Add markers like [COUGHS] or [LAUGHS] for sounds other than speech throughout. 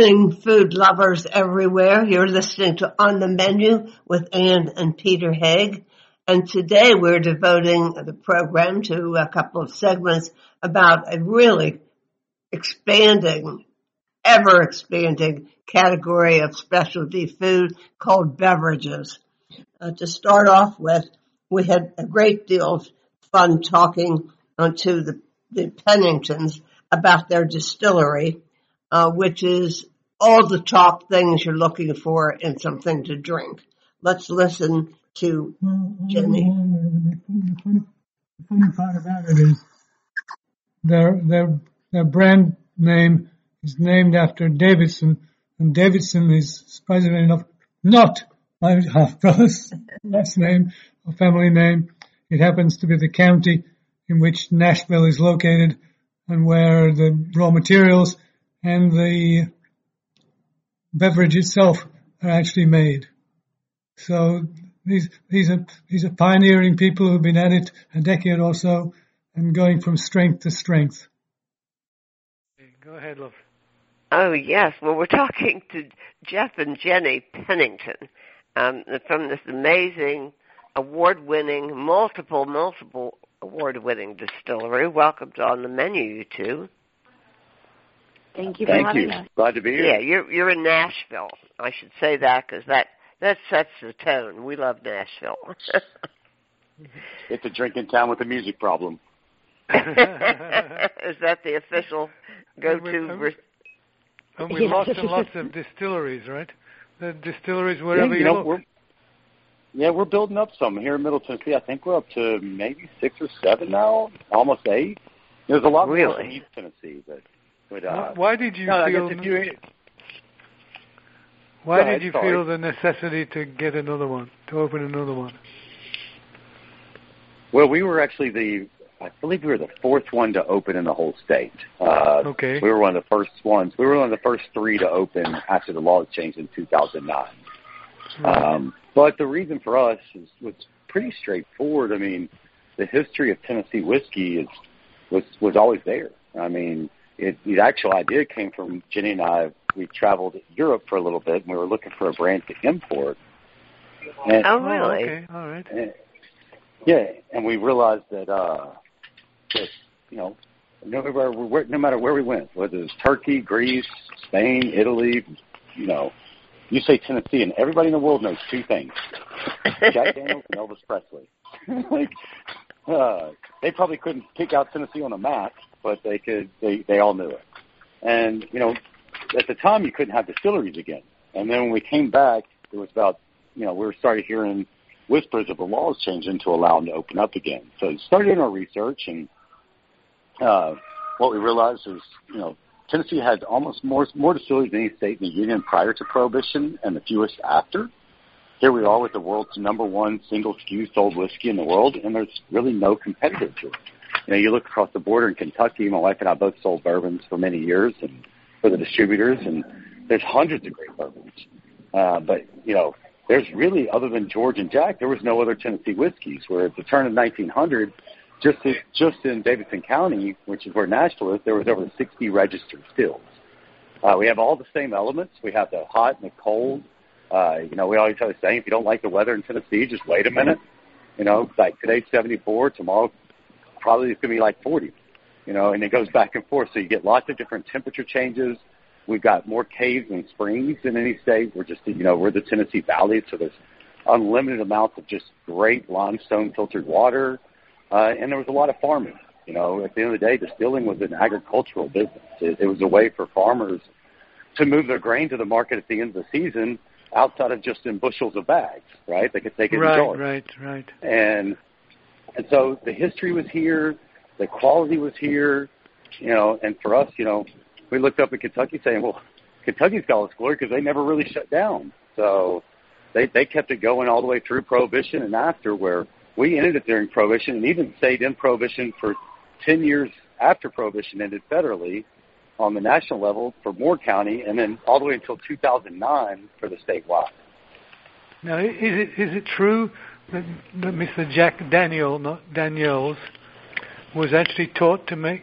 Morning, food lovers everywhere. You're listening to On the Menu with Anne and Peter Haig. And today we're devoting the program to a couple of segments about a really expanding, ever expanding category of specialty food called beverages. Uh, to start off with, we had a great deal of fun talking uh, to the, the Penningtons about their distillery uh, which is all the top things you're looking for in something to drink. Let's listen to Jenny. The funny part about it is their their their brand name is named after Davidson, and Davidson is surprisingly enough not my half brother's [LAUGHS] last name or family name. It happens to be the county in which Nashville is located and where the raw materials and the beverage itself are actually made. So these these are these are pioneering people who've been at it a decade or so and going from strength to strength. Go ahead, love. Oh yes, well we're talking to Jeff and Jenny Pennington um, from this amazing, award-winning, multiple, multiple award-winning distillery. Welcome to on the menu, you two. Thank you for Thank having you. us. Glad to be here. Yeah, you're you're in Nashville. I should say that because that that sets the tone. We love Nashville. [LAUGHS] It's a drinking town with a music problem. [LAUGHS] Is that the official [LAUGHS] go-to? And re- And with lots and lots of distilleries, right? The distilleries Yeah, wherever you you know, look. we're yeah, we're building up some here in Middle Tennessee. I think we're up to maybe six or seven now, almost eight. There's a lot more in East Tennessee, but uh, why did you no, feel? you why Go did ahead, you sorry. feel the necessity to get another one, to open another one? well, we were actually the I believe we were the fourth one to open in the whole state. Uh, Okay. We were one of the first ones. We were one of the first three to open after the laws changed in 2009. Um, but the reason for us is was pretty straightforward. I mean, the history of Tennessee whiskey is was was always there. I mean, it, the actual idea came from Jenny and I. We traveled Europe for a little bit, and we were looking for a brand to import. And, oh, Oh, really? okay, all right. and- yeah, and we realized that uh, that you know, no matter where, no matter where we went, whether it's Turkey, Greece, Spain, Italy, you know, you say Tennessee, and everybody in the world knows two things: [LAUGHS] Jack Daniels and Elvis Presley. [LAUGHS] like, uh, they probably couldn't pick out Tennessee on a map, but they could. They they all knew it. And you know, at the time, you couldn't have distilleries again. And then when we came back, it was about you know we were started hearing whispers of the laws changing to allow them to open up again. So started our research, and uh, what we realized is, you know, Tennessee had almost more more distilleries than any state in the union prior to Prohibition, and the fewest after. Here we are with the world's number one single SKU sold whiskey in the world, and there's really no competitor to it. You know, you look across the border in Kentucky. My wife and I both sold bourbons for many years, and for the distributors, and there's hundreds of great bourbons. Uh, but you know, there's really other than George and Jack, there was no other Tennessee whiskeys. Where at the turn of 1900, just in, just in Davidson County, which is where Nashville is, there was over 60 registered stills. Uh, we have all the same elements. We have the hot and the cold. Uh, you know, we always have the saying, if you don't like the weather in Tennessee, just wait a minute. You know, like today's 74, tomorrow probably it's going to be like 40. You know, and it goes back and forth. So you get lots of different temperature changes. We've got more caves and springs in any state. We're just, you know, we're the Tennessee Valley, so there's unlimited amounts of just great limestone filtered water. Uh, and there was a lot of farming. You know, at the end of the day, distilling was an agricultural business. It, it was a way for farmers to move their grain to the market at the end of the season outside of just in bushels of bags, right? They could take it Right, in jars. right, right. And and so the history was here, the quality was here, you know, and for us, you know, we looked up at Kentucky saying, well, Kentucky's got this glory because they never really shut down. So they they kept it going all the way through Prohibition and after, where we ended it during Prohibition and even stayed in Prohibition for 10 years after Prohibition ended federally on the national level for Moore County, and then all the way until 2009 for the statewide. Now, is it is it true that, Mr. Jack Daniel, not Daniels, was actually taught to make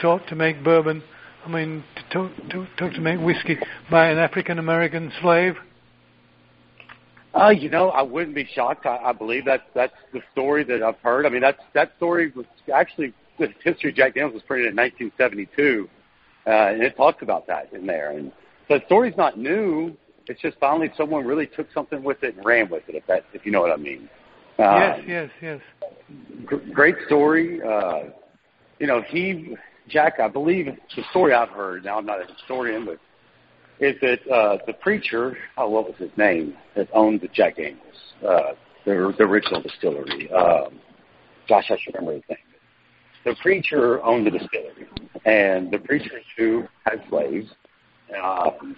taught to make bourbon? I mean, to, to, to, to make whiskey by an African American slave? Uh, you know, I wouldn't be shocked. I, I believe that's that's the story that I've heard. I mean, that's that story was actually the history of Jack Daniels was printed in 1972, uh, and it talks about that in there. And so the story's not new. It's just finally someone really took something with it and ran with it. If that, if you know what I mean. Uh, yes, yes, yes. G- great story. Uh, you know, he Jack. I believe the story I've heard. Now I'm not a historian, but is that uh, the preacher, oh, what was his name, that owned the Jack Daniels, uh, the, the original distillery. Um, gosh, I should remember his name. The preacher owned the distillery, and the preacher too had slaves. Um,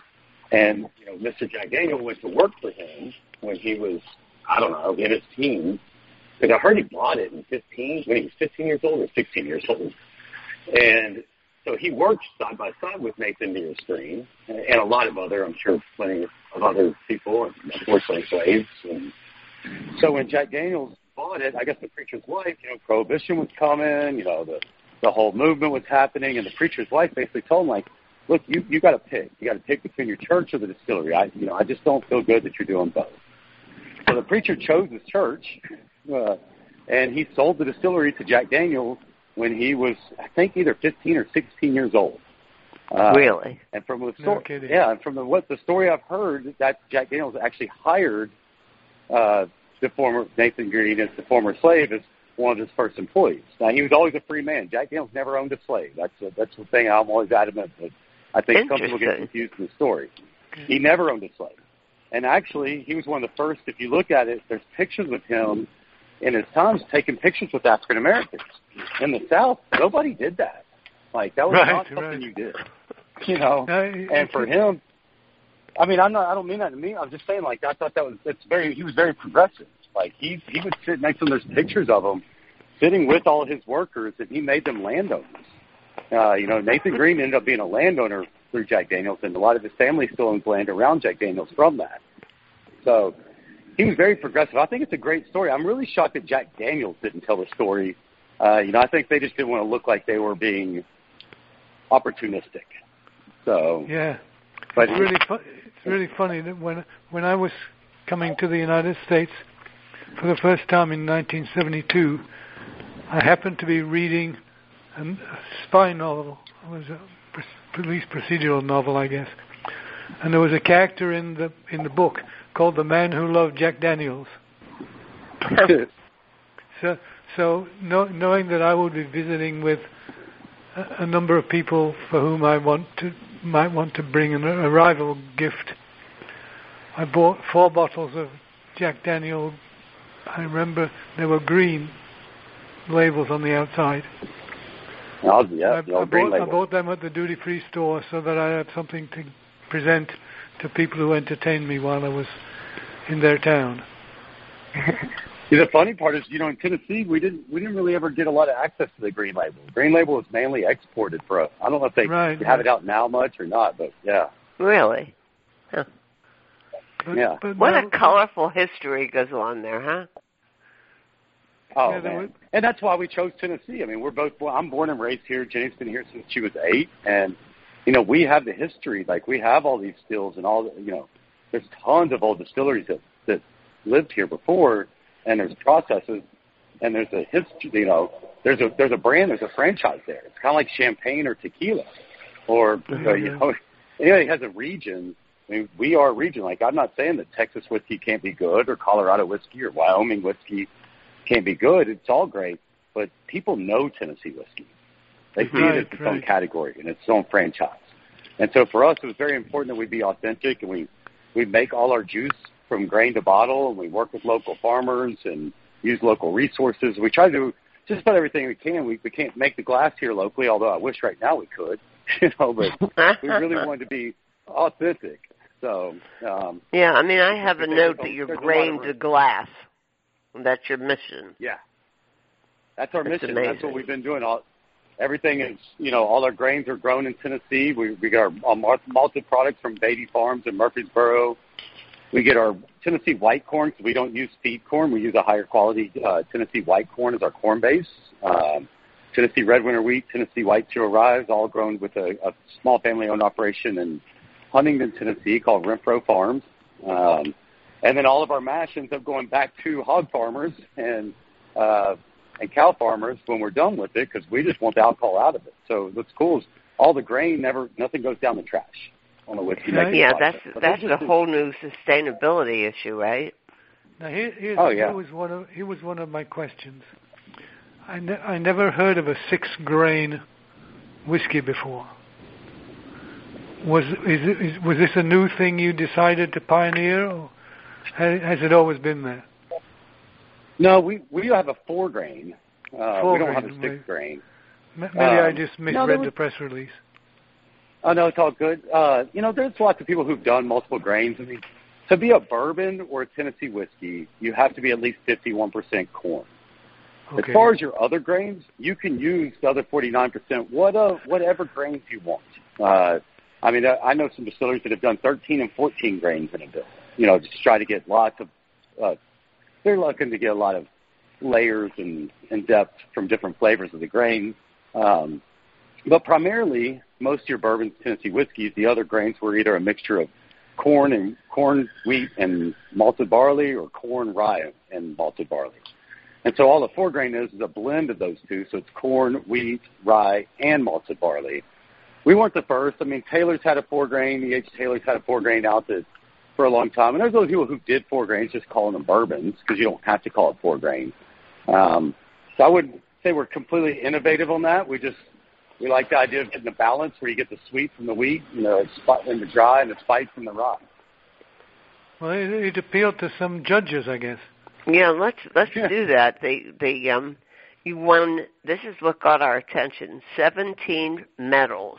and you know, Mr. Jack Daniel went to work for him when he was, I don't know, in his teens. Because I heard he bought it in 15, when he was 15 years old or 16 years old. And so he worked side by side with Nathan Nearest Green and, and a lot of other, I'm sure, plenty of other people, unfortunately slaves. And so when Jack Daniels bought it, I guess the preacher's wife, you know, prohibition was coming, you know, the the whole movement was happening, and the preacher's wife basically told him like, look, you you got to pick, you got to pick between your church or the distillery. I you know, I just don't feel good that you're doing both. So the preacher chose his church, uh, and he sold the distillery to Jack Daniels when he was, I think, either 15 or 16 years old. Uh, really? And from the story, kidding. yeah, and from the what the story I've heard, that Jack Daniels actually hired uh, the former Nathan Green as the former slave as one of his first employees. Now he was always a free man. Jack Daniels never owned a slave. That's a, that's the thing I'm always adamant. But I think some people get confused in the story. He never owned a slave. And actually, he was one of the first. If you look at it, there's pictures of him in his times taking pictures with African Americans. In the South, nobody did that. Like that was Right, not something right. you did. You know, and for him, I mean, I'm not. I don't mean that to me. I'm just saying, like, I thought that was. It's very. He was very progressive. Like he he would sit next to him. There's pictures of him sitting with all his workers, and he made them landowners. Uh, you know, Nathan Green ended up being a landowner through Jack Daniels, and a lot of his family still land around Jack Daniels from that. So he was very progressive. I think it's a great story. I'm really shocked that Jack Daniels didn't tell the story. Uh, you know, I think they just didn't want to look like they were being opportunistic. So, Yeah. but it's really fu- it's really funny that when when I was coming to the United States for the first time in 1972, I happened to be reading a a spy novel. It was a pr- police procedural novel, I guess. And there was a character in the in the book called the Man Who Loved Jack Daniels. [LAUGHS] So so know, knowing that I would be visiting with a, a number of people for whom I want to might want to bring an arrival gift. I bought four bottles of Jack Daniel. I remember they were green labels on the outside. Oh, yeah, I, the I, bought, I bought them at the duty free store so that I had something to present to people who entertained me while I was in their town. [LAUGHS] See, the funny part is, you know, in Tennessee, we didn't we didn't really ever get a lot of access to the green label. Green label was mainly exported for us. I don't know if they Right, have right. it out now much or not, but yeah, Really? But, Yeah. but What now- a colorful history goes on there, huh? Oh man, was- and that's why we chose Tennessee. I mean, we're both. I'm born and raised here. Jenny's been here since she was eight, and you know, we have the history. Like we have all these stills and all. The, you know, there's tons of old distilleries that that lived here before, and there's processes, and there's a history. You know, there's a there's a brand, there's a franchise there. It's kind of like champagne or tequila, or [LAUGHS] uh, you know, anybody has a region. I mean, we are a region. Like I'm not saying that Texas whiskey can't be good, or Colorado whiskey, or Wyoming whiskey can't be good. It's all great, but people know Tennessee whiskey. They see Right, it as its own category and its own franchise. And so for us, it was very important that we be authentic and we we make all our juice from grain to bottle, and we work with local farmers and use local resources. We try to do just about everything we can. We we can't make the glass here locally, although I wish right now we could, [LAUGHS] you know. But we really wanted to be authentic. So um, Yeah, I mean, I have a note that you're there's grain to glass. That's your mission. Yeah. That's our That's mission. That's what we've been doing. All everything is, you know, all our grains are grown in Tennessee. We we get our, our malted products from Beatty Farms in Murfreesboro. We get our Tennessee white corn because we don't use feed corn. We use a higher quality uh, Tennessee white corn as our corn base. Um, Tennessee Red Winter Wheat, Tennessee White Zero Rise, all grown with a, a small family-owned operation in Huntingdon, Tennessee, called Renfro Farms. Um, and then all of our mash ends up going back to hog farmers and uh, and cow farmers when we're done with it because we just want the alcohol out of it. So what's cool is all the grain never nothing goes down the trash on the whiskey making Yeah, process. that's But that's it's a just- whole new sustainability issue, right? Now here, here's, Oh, yeah. here was one of here was one of my questions. I, ne- I never heard of a six grain whiskey before. Was is, it, is was this a new thing you decided to pioneer, or has, has it always been there? No, we we have a four grain. Uh, Four we don't have a six right. grain. M- Maybe I Um, just no, misread there was- the press release. Oh no, it's all good. Uh, you know, there's lots of people who've done multiple grains. I mean, to be a bourbon or a Tennessee whiskey, you have to be at least 51% corn. Okay. As far as your other grains, you can use the other 49%, what, uh, whatever grains you want. Uh, I mean, I I know some distilleries that have done 13 and 14 grains in a bill. You know, just try to get lots of, uh, they're looking to get a lot of layers and, and depth from different flavors of the grain. Um, but primarily, most of your bourbons, Tennessee whiskeys, the other grains were either a mixture of corn and corn, wheat, and malted barley, or corn, rye, and malted barley. And so all the four grain is is a blend of those two. So it's corn, wheat, rye, and malted barley. We weren't the first. I mean, Taylor's had a four grain. E.H. Taylor's had a four grain out that for a long time. And there's those people who did four grains just calling them bourbons because you don't have to call it four grain. Um, so I would say we're completely innovative on that. We just we like the idea of getting a balance where you get the sweet from the wheat, you know, it's spot in the dry and the spice from the rye. Well, it, it appealed to some judges, I guess. Yeah, let's let's Yeah. do that. They they um you won this is what got our attention. Seventeen medals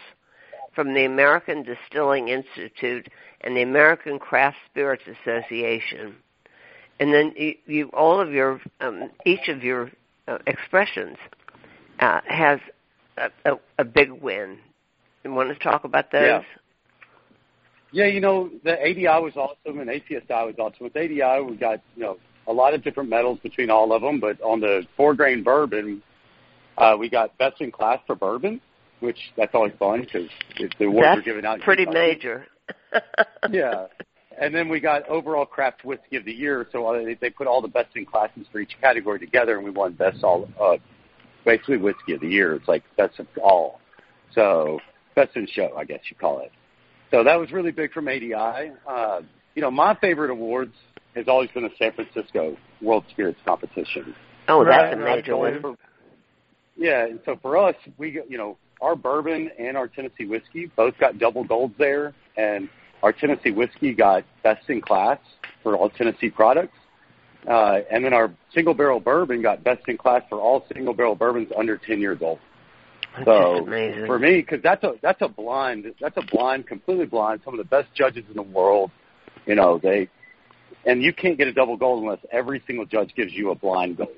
from the American Distilling Institute and the American Craft Spirits Association. And then you, you all of your um each of your uh, expressions uh, has a, a, a big win. You want to talk about those? Yeah. Yeah, you know, the ADI was awesome and APSI was awesome. With ADI, we got, you know, a lot of different medals between all of them, but on the four grain bourbon, uh, we got best in class for bourbon, which that's always fun because the awards That's are given out. pretty major. [LAUGHS] yeah. And then we got overall craft whiskey of the year. So uh, they, they put all the best in classes for each category together, and we won best all, uh, basically whiskey of the year. It's like best of all. So best in show, I guess you call it. So that was really big from ADI. Uh, you know, my favorite awards has always been the San Francisco World Spirits Competition. Oh, that's a Right, right. major one. For- yeah, and so for us, we got, you know, our bourbon and our Tennessee whiskey both got double golds there, and our Tennessee whiskey got best in class for all Tennessee products. Uh, and then our single barrel bourbon got best in class for all single barrel bourbons under 10 years old. That's So for me, because that's a that's a blind, that's a blind, completely blind. Some of the best judges in the world, you know, they, and you can't get a double gold unless every single judge gives you a blind gold.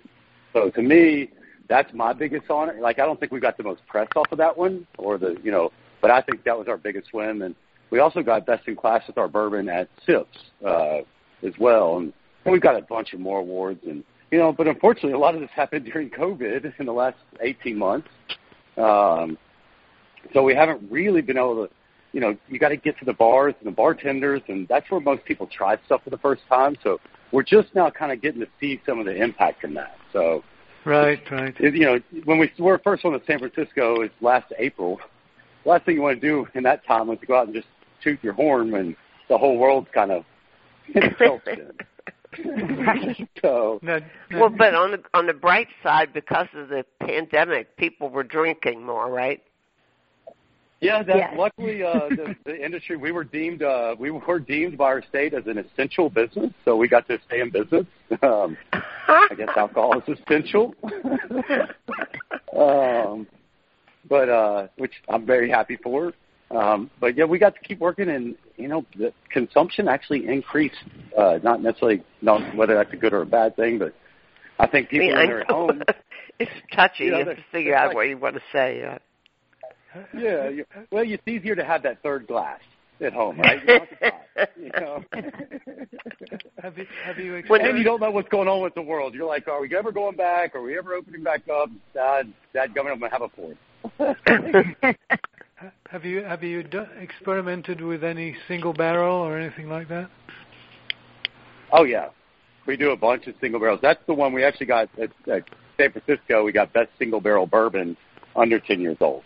So to me, that's my biggest honor. Like I don't think we got the most press off of that one, or the you know, but I think that was our biggest win. And we also got best in class with our bourbon at Sips uh, as well, and, and we've got a bunch of more awards. And you know, but unfortunately, a lot of this happened [LAUGHS] during COVID in the last 18 months. Um, so we haven't really been able to, you know, you got to get to the bars and the bartenders, and that's where most people try stuff for the first time. So we're just now kind of getting to see some of the impact from that. So, Right, right. it, you know, when we were first on to San Francisco is last April. The Last thing you want to do in that time was to go out and just toot your horn when the whole world's kind of in a tailspin. so Now, now, Well, but on the on the bright side, because of the pandemic, people were drinking more, right? Yeah, that, Yes. luckily uh, [LAUGHS] the, the industry we were deemed uh, we were deemed by our state as an essential business, so we got to stay in business. Um, I guess [LAUGHS] alcohol is essential, um, but uh, which I'm very happy for. Um, but yeah, we got to keep working, and you know, the consumption actually increased. Uh, not necessarily not whether that's a good or a bad thing, but I think I people mean, I they're at home. [LAUGHS] it's touchy. You know, you have to figure out like- what you want to say. Uh, Yeah, you, well, it's easier to have that third glass. at home, right? You, want the you know. [LAUGHS] have you have you But then you don't know what's going on with the world. You're like, are we ever going back? Are we ever opening back up? Dad, Dad, coming, I'm gonna have a point. [LAUGHS] have you have you do, experimented with any single barrel or anything like that? Oh yeah, we do a bunch of single barrels. That's the one we actually got at, at San Francisco. We got best single barrel bourbon under ten years old.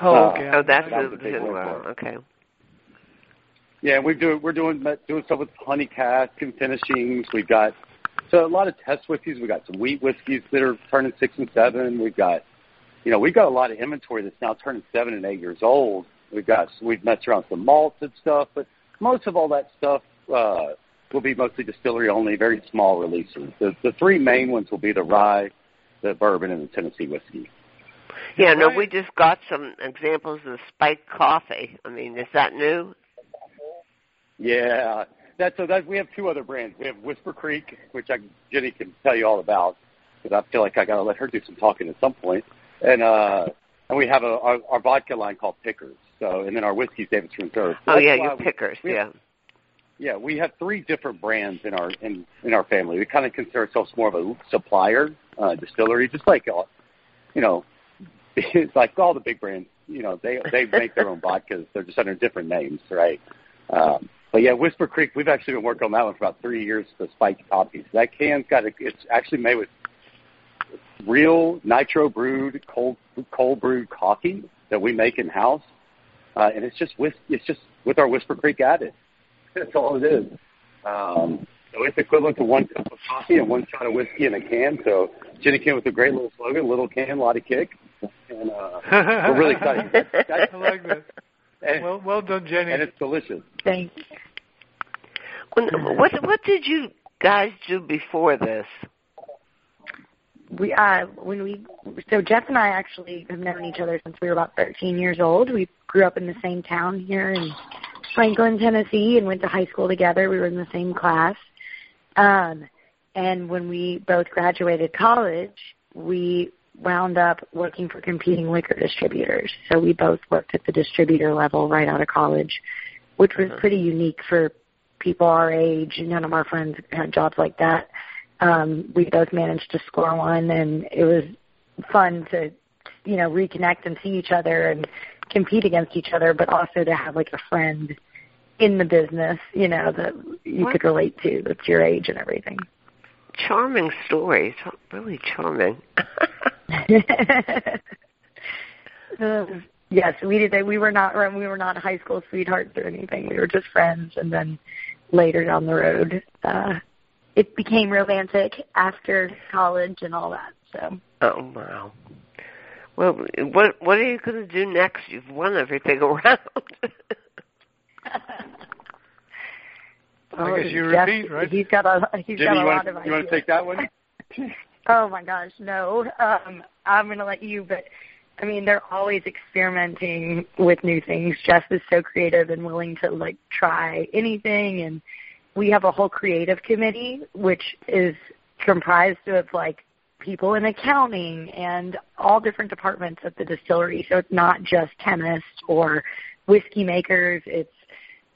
Oh, okay. Uh, oh, that's that the, was a big the one well, okay. Yeah, we do. We're doing doing stuff with honey cask and finishings. We've got so a lot of test whiskeys. We've got some wheat whiskeys that are turning six and seven. We've got, you know, we've got a lot of inventory that's now turning seven and eight years old. We've got we've messed around with some malts and stuff, but most of all that stuff uh, will be mostly distillery only, very small releases. The the three main ones will be the rye, the bourbon, and the Tennessee whiskey. Yeah, no, we just got some examples of spiked coffee. I mean, is that new? Yeah, that's so that we have two other brands. We have Whisper Creek, which I, Jenny can tell you all about, because I feel like I got to let her do some talking at some point. And uh, and we have a our, our vodka line called Pickers. So and then our whiskey's Davidson Reserve. So Oh yeah, your we- pickers. we yeah. have- Yeah, we have three different brands in our in in our family. We kind of consider ourselves more of a supplier, uh, distillery, just like uh, you know, it's like all the big brands. You know, they they make their own [LAUGHS] vodkas. They're just under different names, right? Um, but yeah, Whisper Creek, we've actually been working on that one for about three years. The spiked coffees. That can's got a, it's actually made with real nitro brewed cold cold brewed coffee that we make in house, uh, and it's just with it's just with our Whisper Creek added. That's all it is. Um, so it's equivalent to one cup of coffee and one shot of whiskey in a can. So Jenny came with a great little slogan: "Little can, lot of kick." And uh, we're really excited. I like that. And, Well, well done, Jenny. and it's delicious. Thanks. When, what what did you guys do before this? We uh when we so Jeff and I actually have known each other since we were about 13 years old. We grew up in the same town here in Franklin, Tennessee, and went to high school together. We were in the same class. Um, and when we both graduated college, we wound up working for competing liquor distributors. So we both worked at the distributor level right out of college, which was pretty unique for people our age. None of our friends had jobs like that. Um, we both managed to score one, and it was fun to, you know, reconnect and see each other and compete against each other, but also to have like a friend in the business, you know, that you What? could relate to that's your age and everything. Charming stories, really charming. Uh, [LAUGHS] [LAUGHS] yes, we did. We were not. We were not high school sweethearts or anything. We were just friends, and then later down the road, uh, it became romantic after college and all that. So oh wow. Well, what what are you going to do next? You've won everything [LAUGHS] around. I guess you Jeff, repeat, right? He's got a he's Jenny, got a you lot want of you want ideas. to take that one? [LAUGHS] Oh my gosh, no. Um, I'm gonna let you, but I mean, they're always experimenting with new things. Jeff is so creative and willing to like try anything, and we have a whole creative committee which is comprised of like people in accounting and all different departments at the distillery. So it's not just chemists or whiskey makers. It's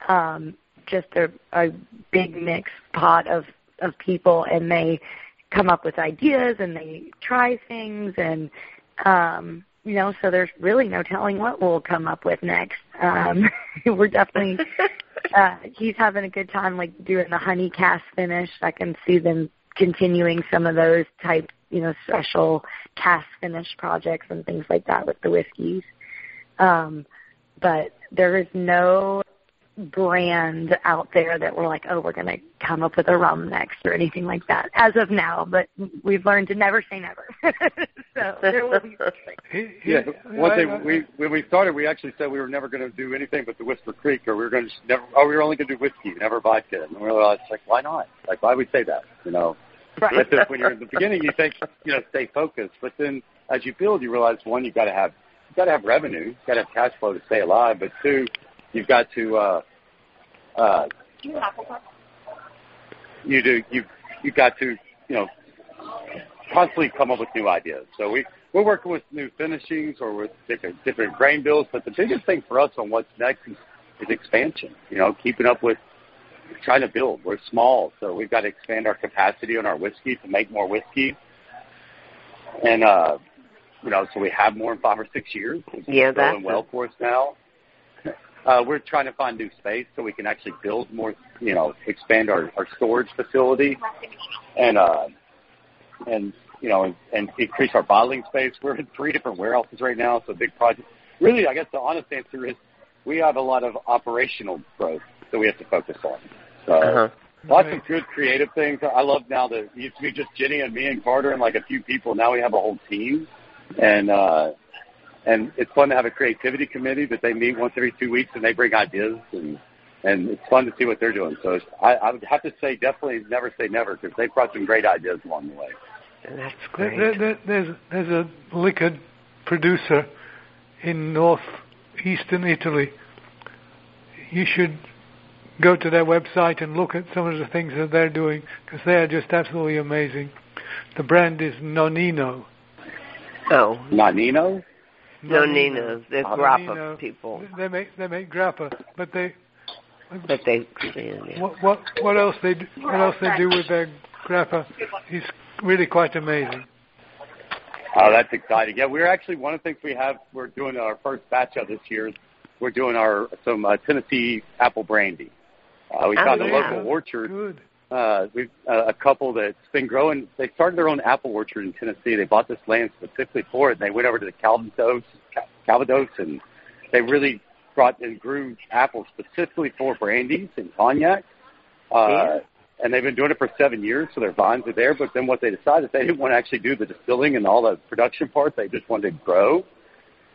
um, just a, a big mixed pot of of people, and they come up with ideas and they try things and um you know so there's really no telling what we'll come up with next. Um [LAUGHS] we're definitely [LAUGHS] uh he's having a good time like doing the honey cask finish. I can see them continuing some of those type you know special cask finish projects and things like that with the whiskeys. Um but there is no brand out there that we're like, oh, we're going to come up with a rum next or anything like that as of now. But we've learned to never say never. [LAUGHS] so there will be something. He- he- Yeah, one thing we when we started, we actually said we were never going to do anything but the Whisper Creek, or we were going to never, oh, we were only going to do whiskey, never vodka. And we were like, like, why not? Like, why would we say that? You know, Right. But when you're in the beginning, you think, you know, stay focused. But then as you build, you realize one, you've got to have, you've got to have revenue, you've got to have cash flow to stay alive. But two, you've got to, uh, uh, you do, you, you've got to, you know, constantly come up with new ideas. So we, we're working with new finishings or with different, different grain bills. But the biggest thing for us on what's next is is expansion. You know, keeping up with trying to build. We're small, so we've got to expand our capacity on our whiskey to make more whiskey. And uh, you know, so we have more in five or six years. It's Yeah, that's going well for us now. Uh, we're trying to find new space so we can actually build more, you know, expand our, our storage facility and, uh, and, you know, and, and increase our bottling space. We're in three different warehouses right now. So big project. Really, I guess the honest answer is we have a lot of operational growth that we have to focus on. So Uh-huh. lots of good creative things. I love now that it used to be just Jenny and me and Carter and like a few people. Now we have a whole team and, uh, and it's fun to have a creativity committee that they meet once every two weeks and they bring ideas and and it's fun to see what they're doing. So I, I would have to say definitely never say never because they've brought some great ideas along the way. That's great. there, there, there's there's a liquor producer in northeastern Italy. You should go to their website and look at some of the things that they're doing because they are just absolutely amazing. The brand is Nonino. Oh, Not Nino. no, Nino, the Oh, grappa Nonino. people. They make they make grappa, but they But they, yeah. what what what else they do, what else they do with their grappa is really quite amazing. Oh, that's exciting. Yeah, we're actually one of the things we have. We're doing our first batch of this year. We're doing our some uh, Tennessee apple brandy. Uh, we Oh, found a local orchard Good. Uh, we've uh, a couple that's been growing. They started their own apple orchard in Tennessee. They bought this land specifically for it. And they went over to the Calvados, Cal- Calvados, and they really brought and grew apples specifically for brandies and cognac. Uh, Yeah. And they've been doing it for seven years, so their vines are there. But then what they decided, they didn't want to actually do the distilling and all the production part. They just wanted to grow.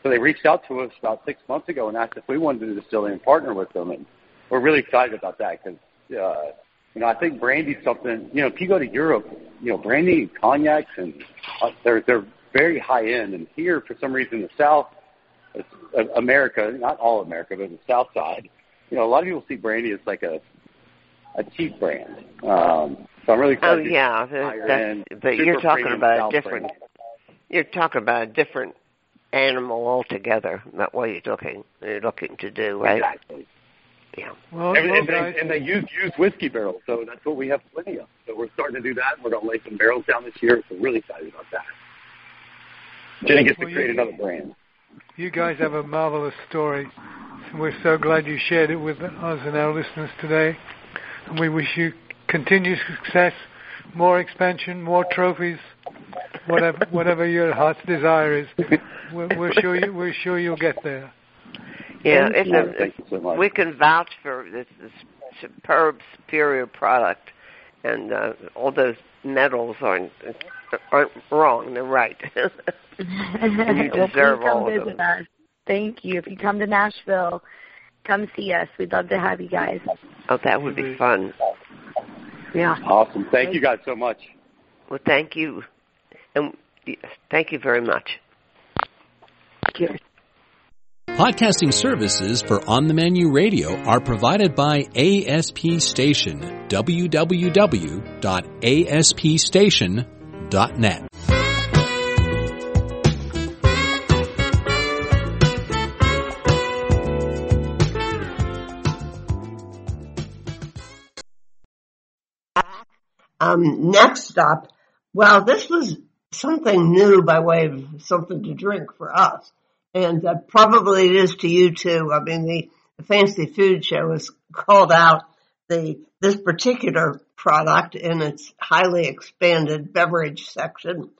So they reached out to us about six months ago and asked if we wanted to do distilling and partner with them. And we're really excited about that because uh, you know, I think brandy's something. You know, if you go to Europe, you know, brandy and cognacs, and uh, they're they're very high end. And here, for some reason, the South, uh, America, not all America, but the South side, you know, a lot of people see brandy as like a a cheap brand. Um, so I'm really curious. Oh yeah, that, that's, but you're talking about a different. brand. You're talking about a different animal altogether. Not what you're looking you're looking to do, right? Exactly. Well, And, well, and, guys, they, and they use used whiskey barrels, so that's what we have plenty of. So we're starting to do that. and We're going to lay some barrels down this year. So really excited about that. Jenny gets to create you- another brand. You guys have a marvelous story. And we're so glad you shared it with us and our listeners today. And we wish you continued success, more expansion, more trophies, whatever whatever your heart's desire is. We're, we're sure you we're sure you'll get there. Yeah, Thank it's you. a, Thank you so much. we can vouch for this, this superb, superior product, and uh, all those medals aren't aren't wrong. They're right. [LAUGHS] [LAUGHS] you deserve please come all of them. us. Thank you. If you come to Nashville, come see us. We'd love to have you guys. Oh, that would be fun. Yeah. Awesome. Thank you guys so much. Well, thank you, and thank you very much. Cheers. Podcasting services for On the Menu Radio are provided by ASP Station. www.aspstation.net. Um, next up, well, this was something new by way of something to drink for us, and uh, probably it is to you too. I mean, the, the Fancy Food Show has called out the this particular product in its highly expanded beverage section.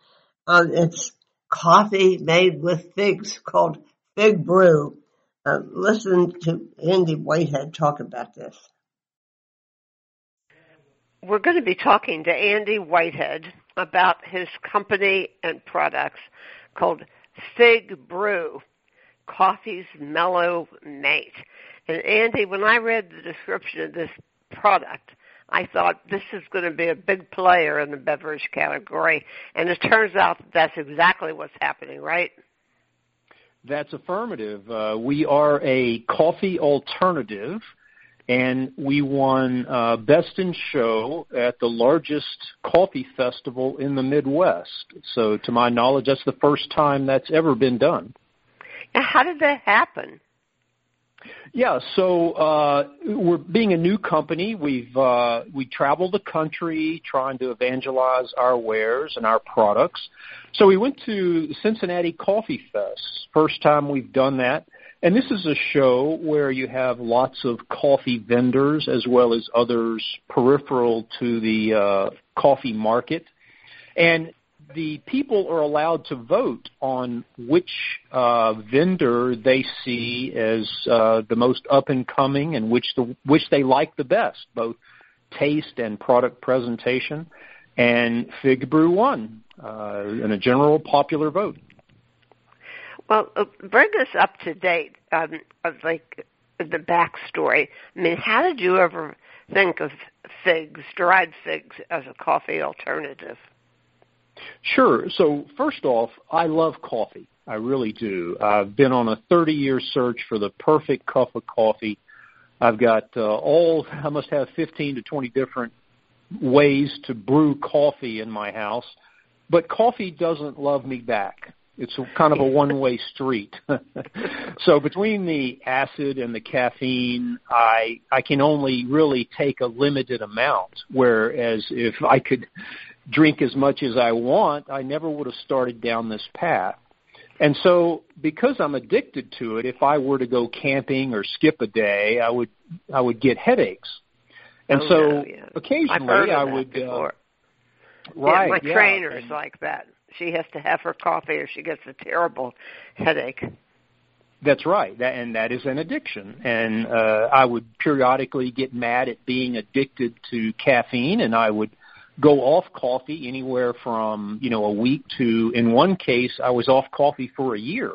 Uh, it's coffee made with figs called Fig Brew. Uh, listen to Andy Whitehead talk about this. We're going to be talking to Andy Whitehead about his company and products called Fig Brew, Coffee's Mellow Mate. And Andy, when I read the description of this product, I thought this is going to be a big player in the beverage category. And it turns out that that's exactly what's happening, right? That's affirmative. Uh, we are a coffee alternative, and we won uh, Best in Show at the largest coffee festival in the Midwest. So, to my knowledge, that's the first time that's ever been done. Now, how did that happen? Yeah, so uh, we're being a new company. We've uh, we travel the country trying to evangelize our wares and our products. So we went to Cincinnati Coffee Fest. First time we've done that. And this is a show where you have lots of coffee vendors as well as others peripheral to the uh, coffee market. And the people are allowed to vote on which uh, vendor they see as uh, the most up and coming and which the which they like the best, both taste and product presentation. And Fig Brew won uh, in a general popular vote. Well, uh, bring us up to date um, of like the backstory. I mean, how did you ever think of figs, dried figs, as a coffee alternative? Sure. So first off, I love coffee. I really do. I've been on a 30 year search for the perfect cup of coffee. I've got uh, all, I must have 15 to 20 different ways to brew coffee in my house, but coffee doesn't love me back. It's a, kind of a [LAUGHS] one-way street. [LAUGHS] so between the acid and the caffeine, I I can only really take a limited amount. Whereas if I could drink as much as I want, I never would have started down this path. And so because I'm addicted to it, if I were to go camping or skip a day, I would I would get headaches. And oh, so no, yeah. occasionally I would uh, right, yeah, my yeah. trainer's and, like that. She has to have her coffee or she gets a terrible headache. That's right, that, and that is an addiction. And uh, I would periodically get mad at being addicted to caffeine, and I would go off coffee anywhere from you know a week to in one case I was off coffee for a year.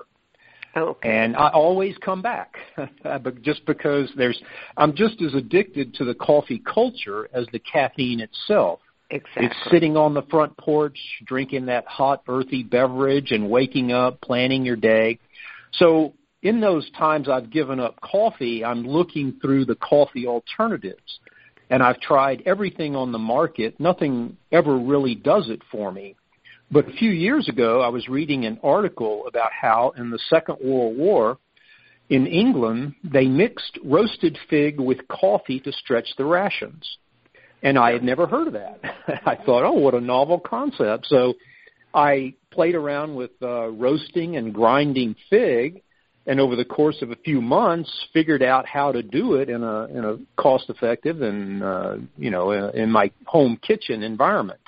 Okay. And I always come back, [LAUGHS] but just because there's, I'm just as addicted to the coffee culture as the caffeine itself. Exactly. It's sitting on the front porch, drinking that hot, earthy beverage, and waking up, planning your day. So in those times I've given up coffee, I'm looking through the coffee alternatives and I've tried everything on the market. Nothing ever really does it for me. But a few years ago, I was reading an article about how in the Second World War, in England, they mixed roasted fig with coffee to stretch the rations. And I had never heard of that. [LAUGHS] I thought, oh, what a novel concept. So I played around with uh, roasting and grinding fig and over the course of a few months figured out how to do it in a in a cost effective and uh, you know in, in my home kitchen environment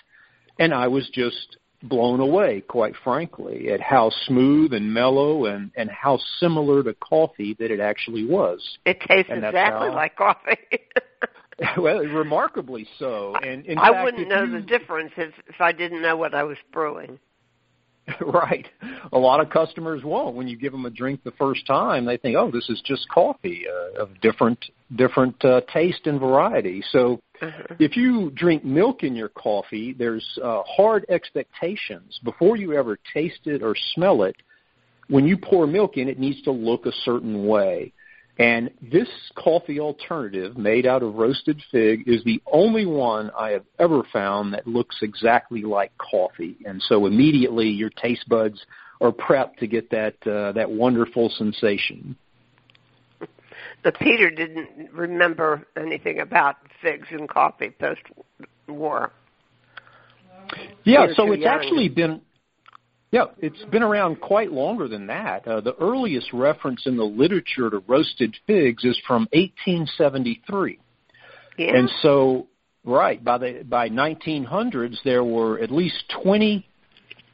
and i was just blown away quite frankly at how smooth and mellow and and how similar to coffee that it actually was it tastes exactly how- like coffee [LAUGHS] [LAUGHS] well remarkably so and in i fact, wouldn't know you- the difference if if i didn't know what i was brewing [LAUGHS] right. A lot of customers won't. When you give them a drink the first time, they think, "Oh, this is just coffee uh, of different different uh, taste and variety." So, uh-huh. if you drink milk in your coffee, there's uh, hard expectations before you ever taste it or smell it. When you pour milk in, it needs to look a certain way. And this coffee alternative made out of roasted fig is the only one I have ever found that looks exactly like coffee. And so immediately your taste buds are prepped to get that uh, that wonderful sensation. but peter didn't remember anything about figs and coffee post war Yeah, You're so it's young. actually been yeah, it's been around quite longer than that. Uh, the earliest reference in the literature to roasted figs is from 1873. yeah And so, right by the by 1900s, there were at least 20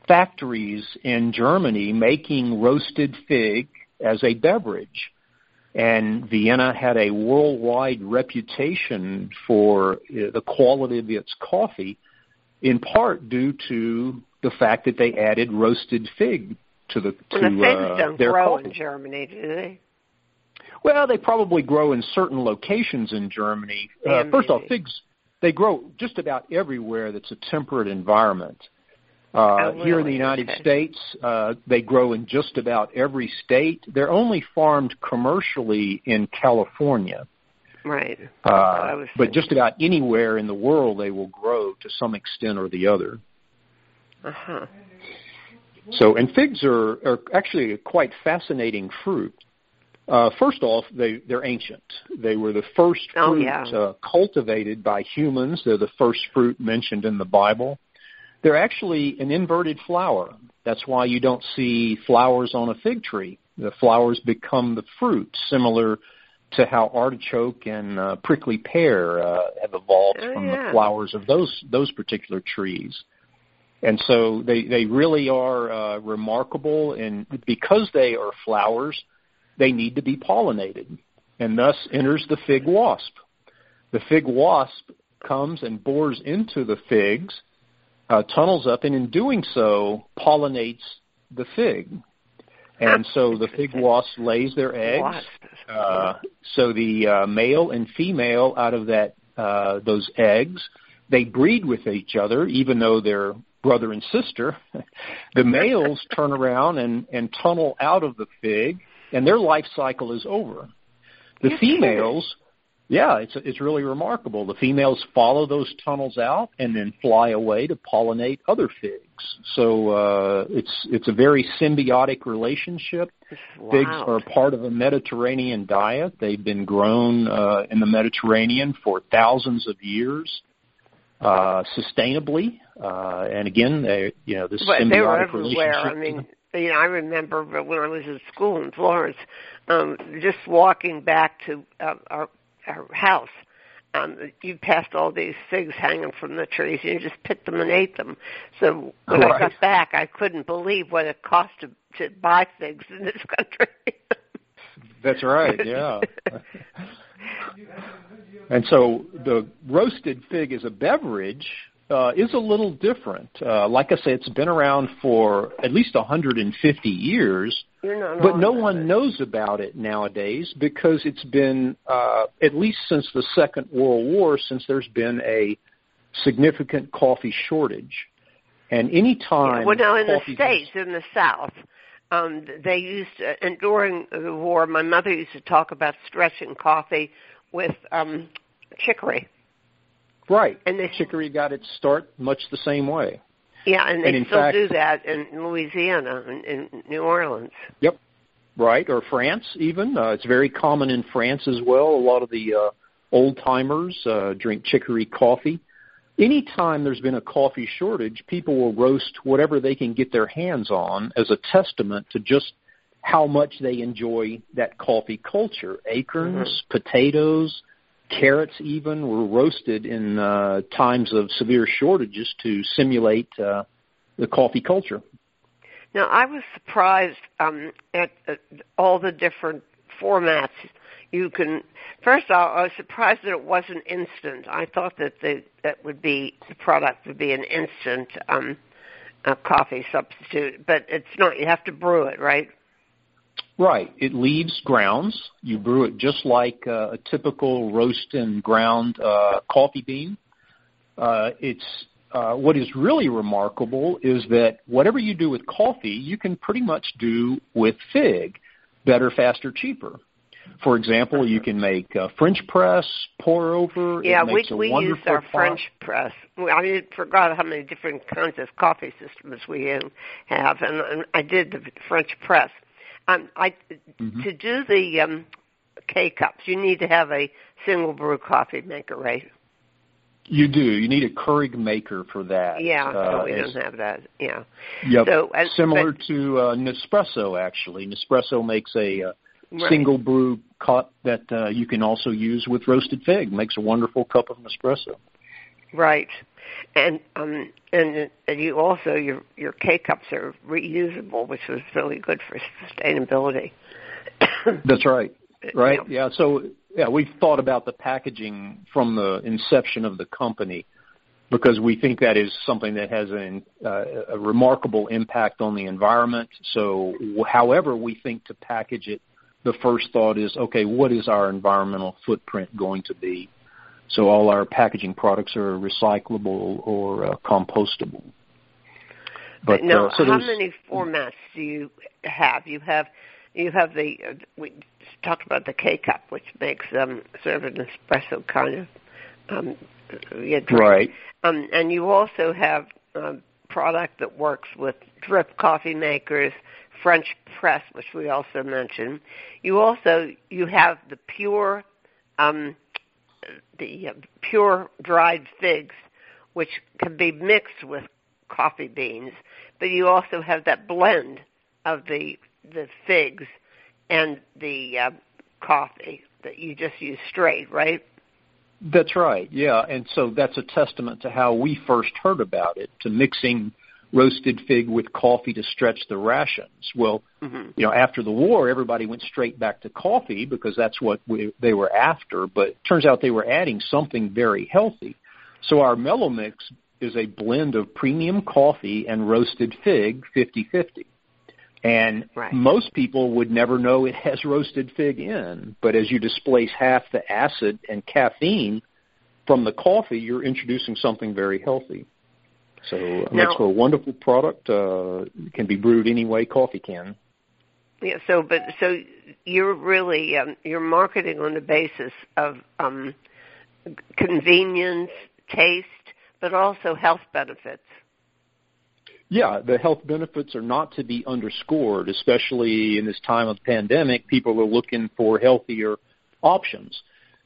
factories in Germany making roasted fig as a beverage. And Vienna had a worldwide reputation for uh, the quality of its coffee, in part due to the fact that they added roasted fig to the to and the figs uh, don't their grow coffee. in germany do they Well, they probably grow in certain locations in Germany. Uh, first off, figs they grow just about everywhere that's a temperate environment. Uh, Oh, Here in the? United Okay. States, uh, they grow in just about every state. They're only farmed commercially in California, right uh, but just about anywhere in the world they will grow to some extent or the other. Uh-huh So, and figs are, are actually a quite fascinating fruit. Uh, first off, they they're ancient. They were the first Oh, fruit yeah. uh, cultivated by humans. They're the first fruit mentioned in the Bible. They're actually an inverted flower. That's why you don't see flowers on a fig tree. The flowers become the fruit, similar to how artichoke and uh, prickly pear uh, have evolved Oh, from yeah. the flowers of those those particular trees. And so they they really are uh, remarkable, and because they are flowers, they need to be pollinated, and thus enters the fig wasp. The fig wasp comes and bores into the figs, uh, tunnels up, and in doing so, pollinates the fig. And so the fig wasp lays their eggs. Uh, so the uh, male and female out of that uh, those eggs, they breed with each other, even though they're brother and sister. the [LAUGHS] males turn around and, and tunnel out of the fig, and their life cycle is over. The You're kidding. females, yeah, it's it's really remarkable. The females follow those tunnels out and then fly away to pollinate other figs. So uh, it's it's a very symbiotic relationship. Figs are part of a Mediterranean diet. They've been grown uh, in the Mediterranean for thousands of years, uh, sustainably. Uh, and again, they, you know, this But symbiotic they were everywhere. I mean, you know, I remember when I was in school in Florence, um, just walking back to uh, our our house. Um, you passed all these figs hanging from the trees, and you just picked them and ate them. So when I got back, I couldn't believe what it cost to to buy figs in this country. That's right. [LAUGHS] Yeah. [LAUGHS] and so the roasted fig as a beverage uh, is a little different. Uh, like I say, it's been around for at least 150 years, but no one it. knows about it nowadays because it's been uh, at least since the Second World War, since there's been a significant coffee shortage. And any time Yeah, well, now in the states, in the South, um, they used to, and during the war, my mother used to talk about stretching coffee with um, chicory. right, And they, chicory got its start much the same way. yeah, and they and still fact- do that in Louisiana and in New Orleans. Yep. Right? Or France, even. Uh, it's very common in France as well. A lot of the uh, old timers uh, drink chicory coffee. Anytime there's been a coffee shortage, people will roast whatever they can get their hands on as a testament to just how much they enjoy that coffee culture. Acorns, potatoes, carrots, even were roasted in uh, times of severe shortages to simulate uh, the coffee culture. Now, I was surprised um, at, at all the different formats you can. First, of all, I was surprised that it wasn't instant. I thought that the that would be the product would be an instant um, uh, coffee substitute, but it's not. You have to brew it, right? Right. It leaves grounds. You brew it just like uh, a typical roast and ground uh, coffee bean. Uh, it's uh, what is really remarkable is that whatever you do with coffee, you can pretty much do with fig, better, faster, cheaper. For example, you can make uh, French press, pour over. Yeah, it we we use our pot. French press. I forgot how many different kinds of coffee systems we have, and, and I did the French press. Um, I Mm-hmm. to do the um, K cups, you need to have a single brew coffee maker, right? You do. You need a Keurig maker for that. Yeah, Uh, so we don't have that. Yeah. Yep. So, Similar but- to uh, Nespresso, actually. Nespresso makes a uh, Right. single brew cup that uh, you can also use with roasted fig. Makes a wonderful cup of Nespresso. Right. And um and and you also your your K cups are reusable, which was really good for sustainability. [COUGHS] That's right. Right. Yeah. Yeah. So yeah, we've thought about the packaging from the inception of the company because we think that is something that has an, uh, a remarkable impact on the environment. So, however we think to package it, the first thought is, okay, what is our environmental footprint going to be? So all our packaging products are recyclable or uh, compostable. But now, uh, so how many formats do you have? You have you have the uh, we talked about the K cup, which makes um sort of an espresso kind of um yeah, drink. right. Um, and you also have um, product that works with drip coffee makers, French press, which we also mentioned. You also you have the pure um, the uh, pure dried figs, which can be mixed with coffee beans, but you also have that blend of the the figs and the uh, coffee that you just use straight, right? That's right. Yeah, and so that's a testament to how we first heard about it, to mixing roasted fig with coffee to stretch the rations. Well, mm-hmm. you know, after the war, everybody went straight back to coffee because that's what we, they were after. But turns out they were adding something very healthy. So our mellow mix is a blend of premium coffee and roasted fig, 50-50. And right. most people would never know it has roasted fig in. But as you displace half the acid and caffeine from the coffee, you're introducing something very healthy. So now, makes for a wonderful product. Uh, can be brewed any way coffee can. Yeah. So, but so you're really um, you're marketing on the basis of um, convenience, taste, but also health benefits. Yeah, the health benefits are not to be underscored, especially in this time of pandemic. People are looking for healthier options.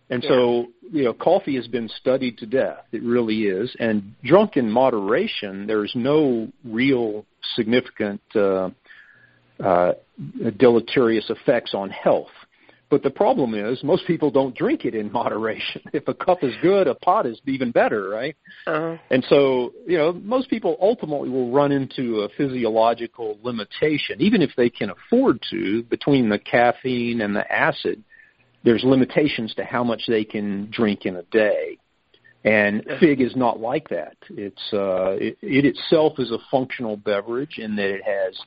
And yeah. so, you know, coffee has been studied to death. It really is. And drunk in moderation, there's no real significant uh, uh, deleterious effects on health. But the problem is most people don't drink it in [LAUGHS] moderation. If a cup is good, a pot is even better, right? Uh-huh. And so, you know, most people ultimately will run into a physiological limitation, even if they can afford to, between the caffeine and the acid. There's limitations to how much they can drink in a day. And fig is not like that. It's uh, it, it itself is a functional beverage in that it has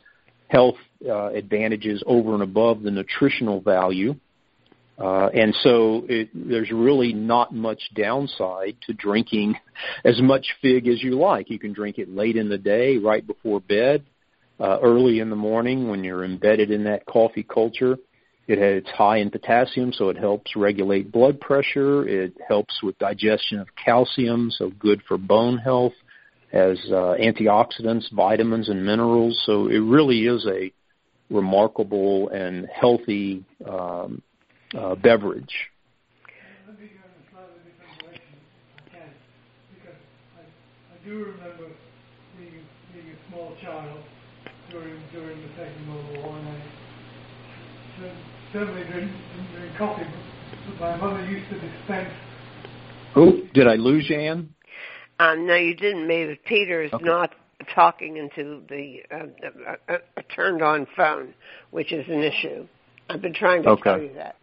health uh, advantages over and above the nutritional value uh, and so it, there's really not much downside to drinking [LAUGHS] as much fig as you like. You can drink it late in the day, right before bed, uh, early in the morning when you're embedded in that coffee culture. It has, it's high in potassium, so it helps regulate blood pressure. It helps with digestion of calcium, so good for bone health. Has uh, antioxidants, vitamins, and minerals. So it really is a remarkable and healthy um, uh, beverage. I do remember being, being a small child during during the Second World War, and I certainly didn't, didn't drink coffee, but my mother used to dispense. Oh, did I lose you, Ann? Um, no, you didn't. Maybe Peter is okay. not talking into the uh, uh, uh, turned on phone, which is an issue. I've been trying to okay. tell you that.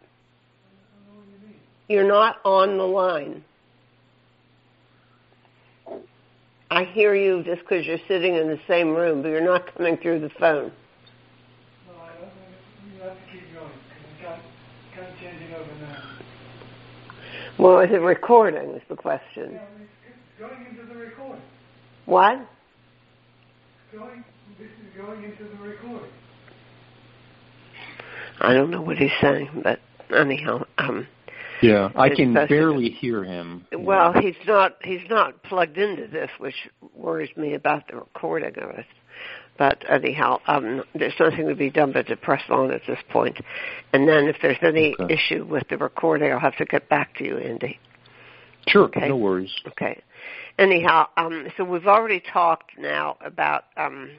You're not on the line. I hear you just because you're sitting in the same room, but you're not coming through the phone. No, I don't you have to keep going because I'm kind of changing over now. Well, is it recording? Is the question. Yeah, it's going into the recording. What? Going, this is going into the recording. I don't know what he's saying, but anyhow, um, yeah, I can barely hear him. Well, he's not he's not plugged into this, which worries me about the recording of it. But anyhow, um, there's nothing to be done but to press on at this point. And then if there's any okay. issue with the recording, I'll have to get back to you, Andy. Sure, okay? no worries. Okay. Anyhow, um, so we've already talked now about um,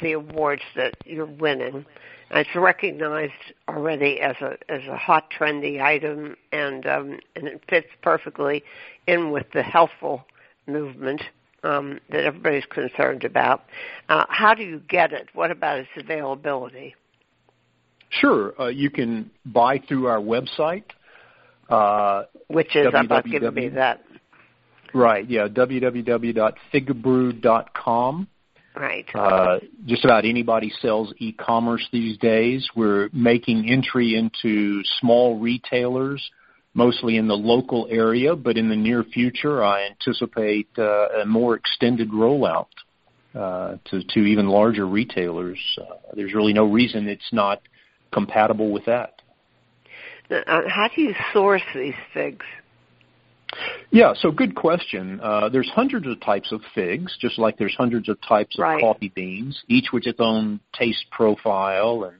the awards that you're winning. It's recognized already as a as a hot trendy item, and um, and it fits perfectly in with the healthful movement um, that everybody's concerned about. Uh, how do you get it? What about its availability? Sure, uh, you can buy through our website, uh, which is I'm about to me that. Right, yeah, www.figbrew.com. Right. Uh, just about anybody sells e-commerce these days. We're making entry into small retailers, mostly in the local area, but in the near future, I anticipate uh, a more extended rollout uh, to to even larger retailers. Uh, there's really no reason it's not compatible with that. How do you source these figs? Yeah, so good question. Uh, there's hundreds of types of figs, just like there's hundreds of types of Right. coffee beans, each with its own taste profile and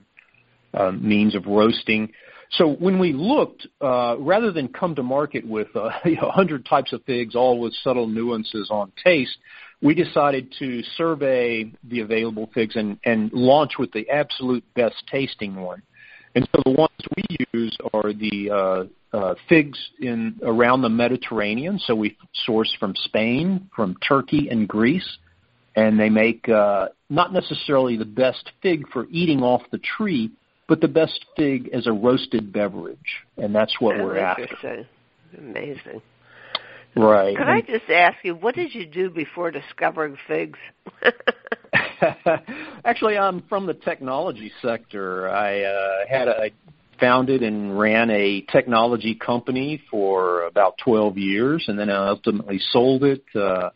uh, means of roasting. So when we looked, uh, rather than come to market with uh, [LAUGHS] you know, 100 types of figs, all with subtle nuances on taste, we decided to survey the available figs and, and launch with the absolute best tasting one. And so the ones we use are the uh, uh, figs in around the Mediterranean. So we source from Spain, from Turkey, and Greece, and they make uh, not necessarily the best fig for eating off the tree, but the best fig as a roasted beverage, and that's what Oh, we're after. Amazing. Right. Could I just ask you, what did you do before discovering figs? [LAUGHS] Actually, I'm from the technology sector. I uh, had a, I founded and ran a technology company for about 12 years, and then I ultimately sold it. Uh,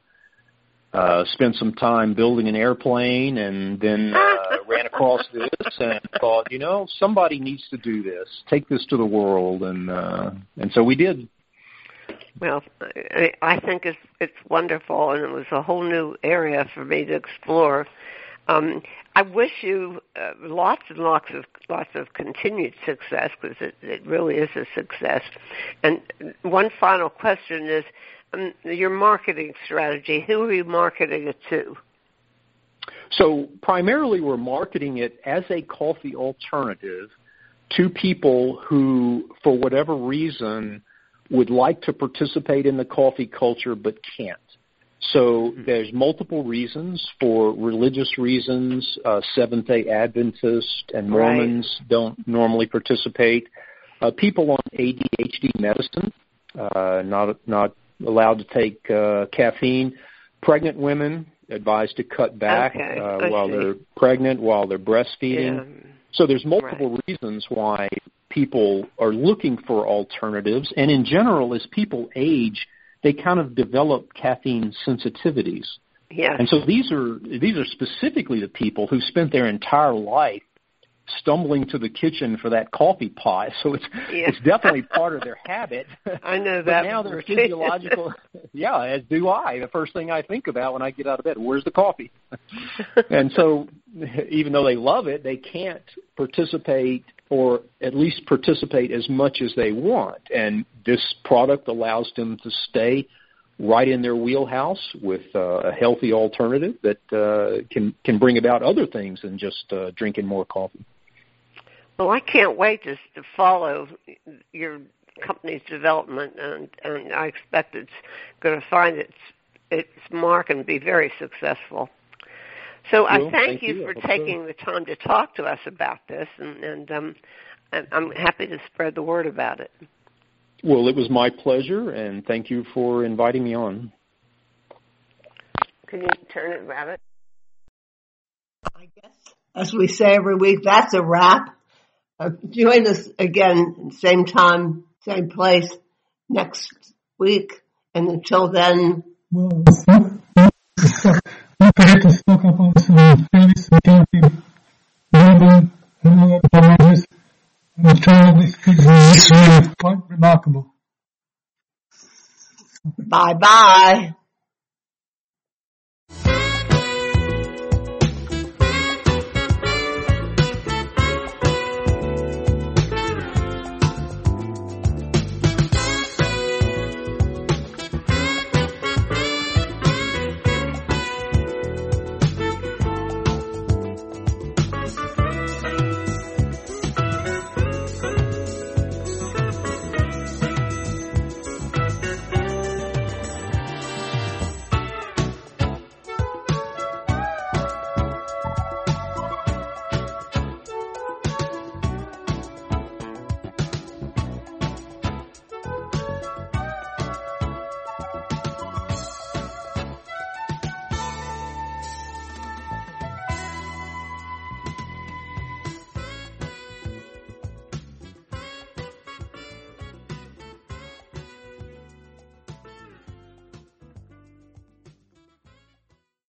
uh, spent some time building an airplane, and then uh, [LAUGHS] ran across this and thought, you know, somebody needs to do this, take this to the world, and uh, and so we did. Well, I, I think it's it's wonderful, and it was a whole new area for me to explore. Um, I wish you uh, lots and lots of lots of continued success because it, it really is a success. And one final question is um, your marketing strategy. Who are you marketing it to? So primarily, we're marketing it as a coffee alternative to people who, for whatever reason, would like to participate in the coffee culture but can't. So there's multiple reasons for religious reasons. Uh, Seventh Day Adventists and Right. Mormons don't normally participate. Uh, people on ADHD medicine, uh, not not allowed to take uh, caffeine. Pregnant women advised to cut back Okay, uh, while see. they're pregnant, while they're breastfeeding. Yeah. So there's multiple reasons why people are looking for alternatives, and in general, as people age, they kind of develop caffeine sensitivities. Yes. And so these are these are specifically the people who spent their entire life stumbling to the kitchen for that coffee pot. [LAUGHS] So it's Yeah. it's definitely part of their habit. [LAUGHS] I know But that. now their physiological [LAUGHS] yeah, as do I. The first thing I think about when I get out of bed, where's the coffee? and so even though they love it, they can't participate or at least participate as much as they want. And this product allows them to stay right in their wheelhouse with uh, a healthy alternative that uh, can can bring about other things than just uh, drinking more coffee. Well, I can't wait to to follow your company's development, and and I expect it's going to find its its mark and be very successful. So I thank, thank you, you. For hope so. taking the time to talk to us about this, and and um, I'm- I'm happy to spread the word about it. Well, it was my pleasure, and thank you for inviting me on. Can you turn it, Rabbit? I guess, as we say every week, that's a wrap. Uh, join us again, same time, same place next week. And until then, Well, don't forget to stock up on some and coffee, and other beverages. I'm sure this figs quite remarkable. bye bye.